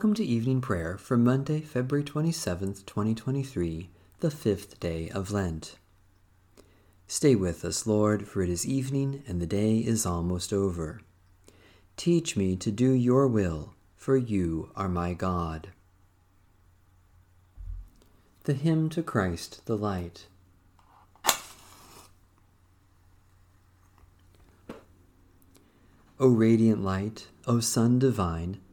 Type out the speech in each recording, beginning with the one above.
Welcome to evening prayer for Monday, February 27th, 2023, the fifth day of Lent. Stay with us, Lord, for it is evening and the day is almost over. Teach me to do your will, for you are my God. The Hymn to Christ the Light. O radiant light, O Sun divine,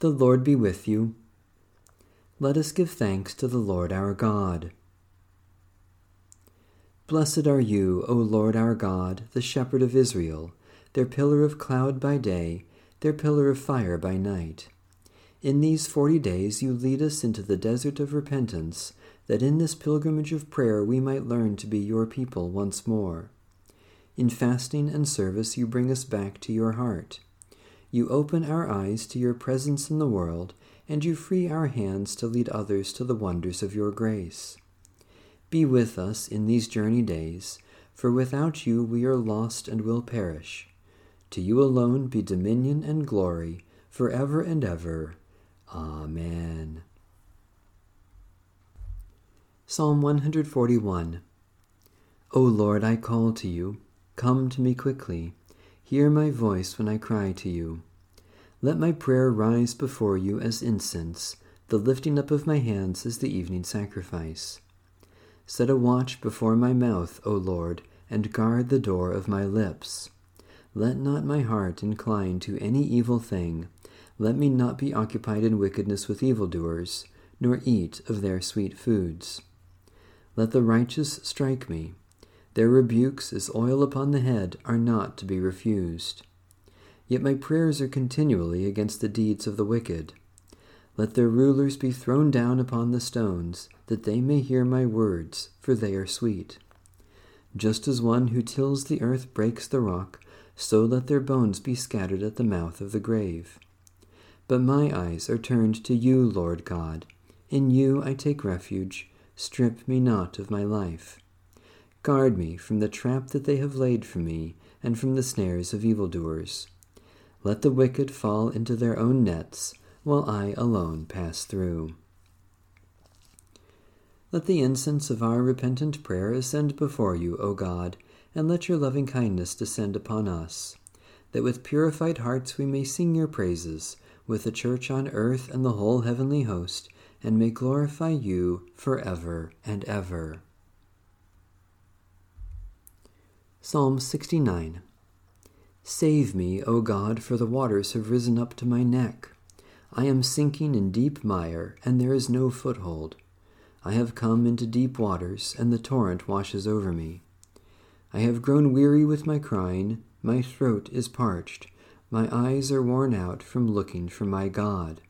The Lord be with you. Let us give thanks to the Lord our God. Blessed are you, O Lord our God, the shepherd of Israel, their pillar of cloud by day, their pillar of fire by night. In these forty days you lead us into the desert of repentance, that in this pilgrimage of prayer we might learn to be your people once more. In fasting and service you bring us back to your heart. You open our eyes to your presence in the world, and you free our hands to lead others to the wonders of your grace. Be with us in these journey days, for without you we are lost and will perish. To you alone be dominion and glory, for ever and ever. Amen. Psalm 141 O Lord, I call to you. Come to me quickly. Hear my voice when I cry to you. Let my prayer rise before you as incense, the lifting up of my hands as the evening sacrifice. Set a watch before my mouth, O Lord, and guard the door of my lips. Let not my heart incline to any evil thing. Let me not be occupied in wickedness with evildoers, nor eat of their sweet foods. Let the righteous strike me their rebukes, as oil upon the head, are not to be refused. Yet my prayers are continually against the deeds of the wicked. Let their rulers be thrown down upon the stones, that they may hear my words, for they are sweet. Just as one who tills the earth breaks the rock, so let their bones be scattered at the mouth of the grave. But my eyes are turned to you, Lord God. In you I take refuge. Strip me not of my life. Guard me from the trap that they have laid for me, and from the snares of evildoers. Let the wicked fall into their own nets, while I alone pass through. Let the incense of our repentant prayer ascend before you, O God, and let your loving kindness descend upon us, that with purified hearts we may sing your praises, with the church on earth and the whole heavenly host, and may glorify you for ever and ever. Psalm 69 Save me, O God, for the waters have risen up to my neck. I am sinking in deep mire, and there is no foothold. I have come into deep waters, and the torrent washes over me. I have grown weary with my crying, my throat is parched, my eyes are worn out from looking for my God.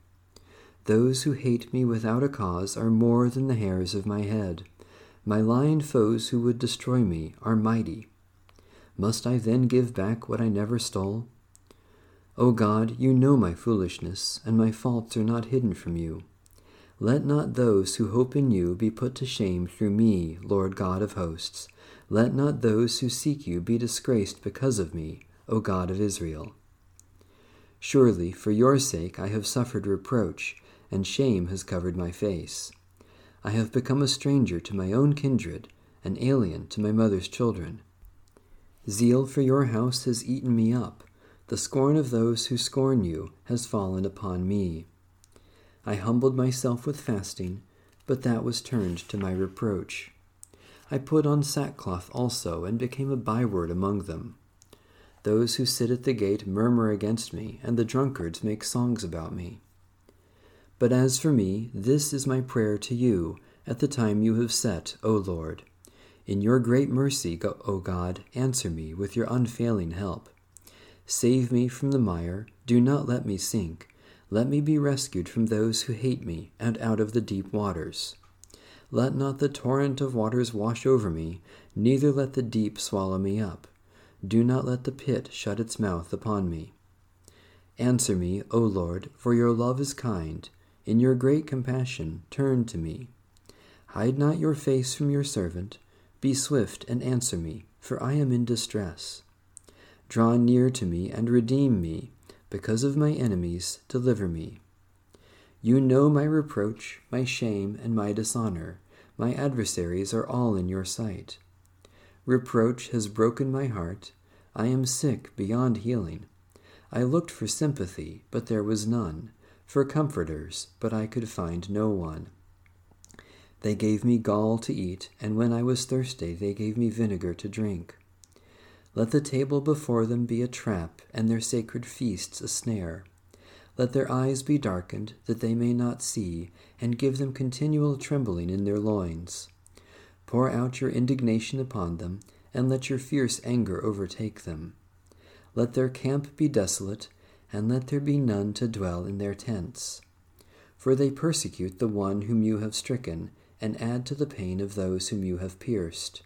Those who hate me without a cause are more than the hairs of my head. My lying foes who would destroy me are mighty. Must I then give back what I never stole? O God, you know my foolishness, and my faults are not hidden from you. Let not those who hope in you be put to shame through me, Lord God of hosts. Let not those who seek you be disgraced because of me, O God of Israel. Surely, for your sake I have suffered reproach, and shame has covered my face. I have become a stranger to my own kindred, an alien to my mother's children. Zeal for your house has eaten me up. The scorn of those who scorn you has fallen upon me. I humbled myself with fasting, but that was turned to my reproach. I put on sackcloth also, and became a byword among them. Those who sit at the gate murmur against me, and the drunkards make songs about me. But as for me, this is my prayer to you at the time you have set, O Lord. In your great mercy, O God, answer me with your unfailing help. Save me from the mire, do not let me sink. Let me be rescued from those who hate me, and out of the deep waters. Let not the torrent of waters wash over me, neither let the deep swallow me up. Do not let the pit shut its mouth upon me. Answer me, O Lord, for your love is kind. In your great compassion, turn to me. Hide not your face from your servant. Be swift and answer me, for I am in distress. Draw near to me and redeem me. Because of my enemies, deliver me. You know my reproach, my shame, and my dishonor. My adversaries are all in your sight. Reproach has broken my heart. I am sick beyond healing. I looked for sympathy, but there was none, for comforters, but I could find no one. They gave me gall to eat, and when I was thirsty, they gave me vinegar to drink. Let the table before them be a trap, and their sacred feasts a snare. Let their eyes be darkened, that they may not see, and give them continual trembling in their loins. Pour out your indignation upon them, and let your fierce anger overtake them. Let their camp be desolate, and let there be none to dwell in their tents. For they persecute the one whom you have stricken, and add to the pain of those whom you have pierced.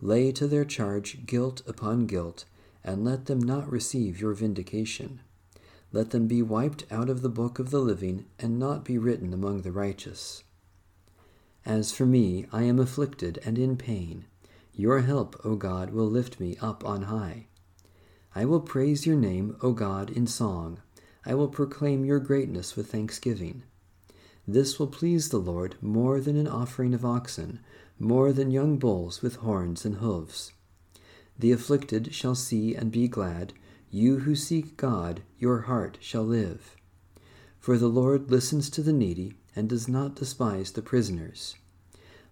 Lay to their charge guilt upon guilt, and let them not receive your vindication. Let them be wiped out of the book of the living, and not be written among the righteous. As for me, I am afflicted and in pain. Your help, O God, will lift me up on high. I will praise your name, O God, in song. I will proclaim your greatness with thanksgiving. This will please the Lord more than an offering of oxen more than young bulls with horns and hoofs. The afflicted shall see and be glad. You who seek God, your heart shall live. For the Lord listens to the needy and does not despise the prisoners.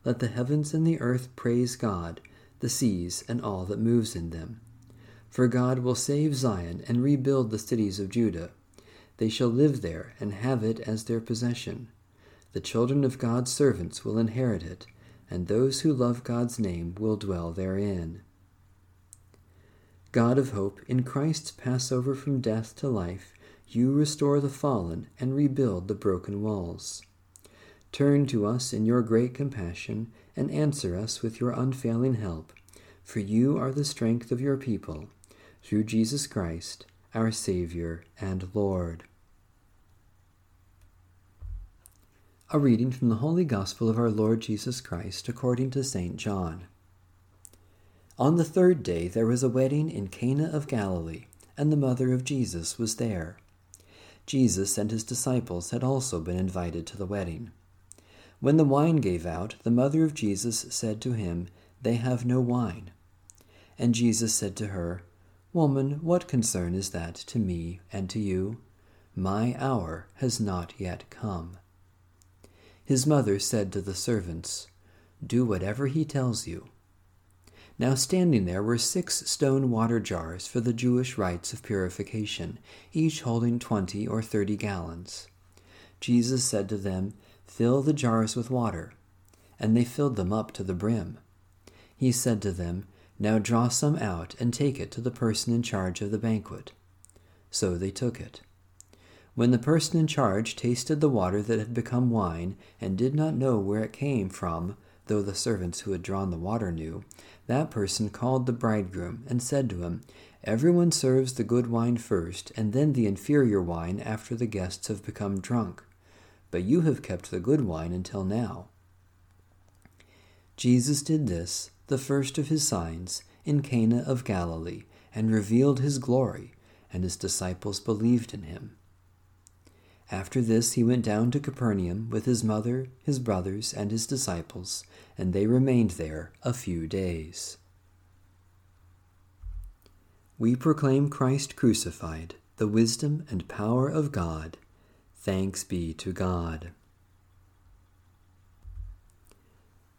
Let the heavens and the earth praise God, the seas and all that moves in them. For God will save Zion and rebuild the cities of Judah. They shall live there and have it as their possession. The children of God's servants will inherit it and those who love God's name will dwell therein. God of hope, in Christ's Passover from death to life, you restore the fallen and rebuild the broken walls. Turn to us in your great compassion and answer us with your unfailing help, for you are the strength of your people, through Jesus Christ, our Savior and Lord. A reading from the Holy Gospel of our Lord Jesus Christ according to St. John. On the third day there was a wedding in Cana of Galilee, and the mother of Jesus was there. Jesus and his disciples had also been invited to the wedding. When the wine gave out, the mother of Jesus said to him, They have no wine. And Jesus said to her, Woman, what concern is that to me and to you? My hour has not yet come. His mother said to the servants, Do whatever he tells you. Now standing there were six stone water jars for the Jewish rites of purification, each holding twenty or thirty gallons. Jesus said to them, Fill the jars with water. And they filled them up to the brim. He said to them, Now draw some out and take it to the person in charge of the banquet. So they took it. When the person in charge tasted the water that had become wine, and did not know where it came from, though the servants who had drawn the water knew, that person called the bridegroom, and said to him, Everyone serves the good wine first, and then the inferior wine after the guests have become drunk. But you have kept the good wine until now. Jesus did this, the first of his signs, in Cana of Galilee, and revealed his glory, and his disciples believed in him. After this, he went down to Capernaum with his mother, his brothers, and his disciples, and they remained there a few days. We proclaim Christ crucified, the wisdom and power of God. Thanks be to God.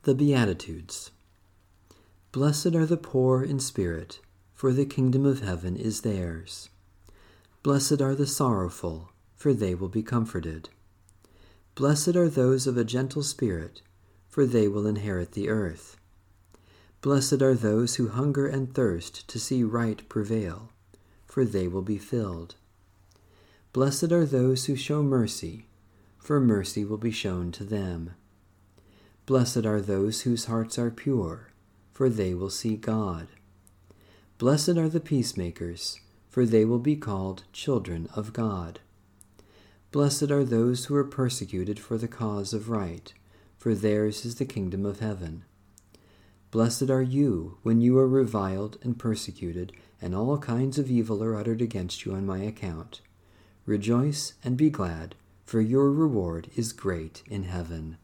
The Beatitudes. Blessed are the poor in spirit, for the kingdom of heaven is theirs. Blessed are the sorrowful for they will be comforted. Blessed are those of a gentle spirit, for they will inherit the earth. Blessed are those who hunger and thirst to see right prevail, for they will be filled. Blessed are those who show mercy, for mercy will be shown to them. Blessed are those whose hearts are pure, for they will see God. Blessed are the peacemakers, for they will be called children of God. Blessed are those who are persecuted for the cause of right, for theirs is the kingdom of heaven. Blessed are you when you are reviled and persecuted, and all kinds of evil are uttered against you on my account. Rejoice and be glad, for your reward is great in heaven.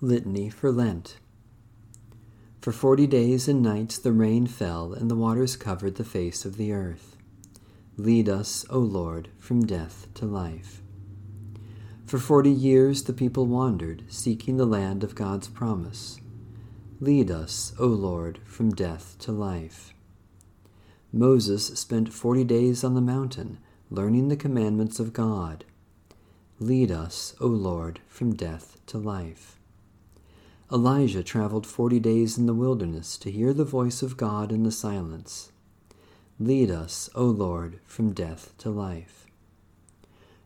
Litany for Lent. For forty days and nights the rain fell, and the waters covered the face of the earth. Lead us, O Lord, from death to life. For forty years the people wandered, seeking the land of God's promise. Lead us, O Lord, from death to life. Moses spent forty days on the mountain, learning the commandments of God. Lead us, O Lord, from death to life. Elijah traveled forty days in the wilderness to hear the voice of God in the silence. Lead us, O Lord, from death to life.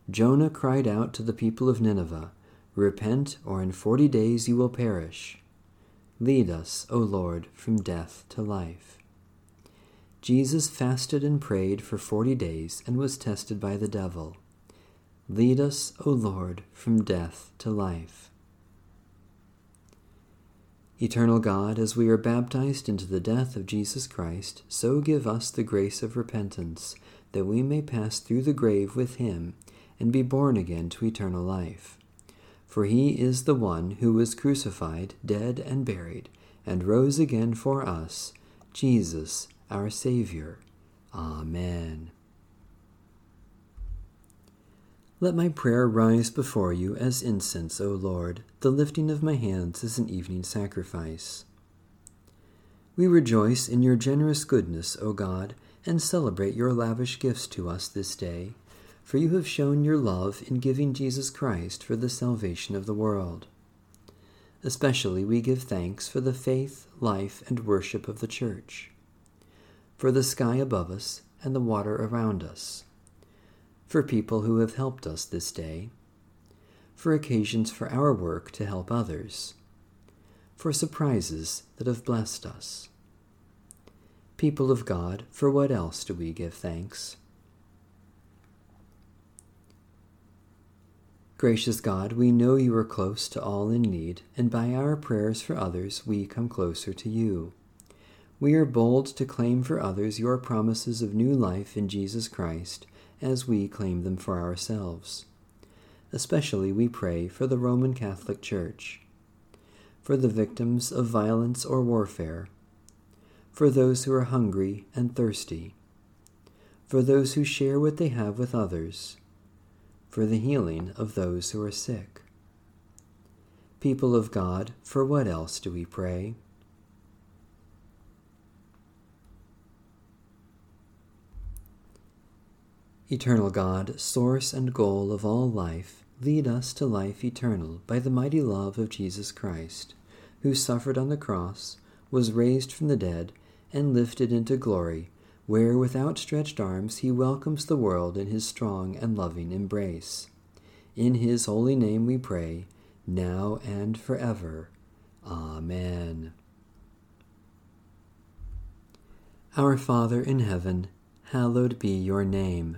Jonah cried out to the people of Nineveh, Repent, or in forty days you will perish. Lead us, O Lord, from death to life. Jesus fasted and prayed for forty days and was tested by the devil. Lead us, O Lord, from death to life. Eternal God, as we are baptized into the death of Jesus Christ, so give us the grace of repentance, that we may pass through the grave with him and be born again to eternal life. For he is the one who was crucified, dead, and buried, and rose again for us, Jesus, our Saviour. Amen. Let my prayer rise before you as incense, O Lord, the lifting of my hands as an evening sacrifice. We rejoice in your generous goodness, O God, and celebrate your lavish gifts to us this day, for you have shown your love in giving Jesus Christ for the salvation of the world. Especially we give thanks for the faith, life, and worship of the Church, for the sky above us and the water around us for people who have helped us this day, for occasions for our work to help others, for surprises that have blessed us. People of God, for what else do we give thanks? Gracious God, we know you are close to all in need, and by our prayers for others we come closer to you. We are bold to claim for others your promises of new life in Jesus Christ as we claim them for ourselves. Especially we pray for the Roman Catholic Church, for the victims of violence or warfare, for those who are hungry and thirsty, for those who share what they have with others, for the healing of those who are sick. People of God, for what else do we pray? Eternal God, source and goal of all life, lead us to life eternal by the mighty love of Jesus Christ, who suffered on the cross, was raised from the dead, and lifted into glory, where with outstretched arms he welcomes the world in his strong and loving embrace. In his holy name we pray, now and forever. Amen. Our Father in heaven, hallowed be your name.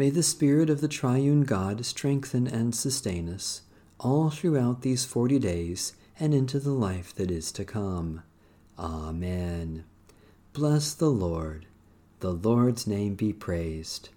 May the Spirit of the Triune God strengthen and sustain us all throughout these forty days and into the life that is to come. Amen. Bless the Lord. The Lord's name be praised.